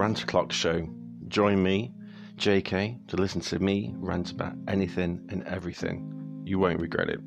Rant O'Clock Show. Join me, JK, to listen to me rant about anything and everything. You won't regret it.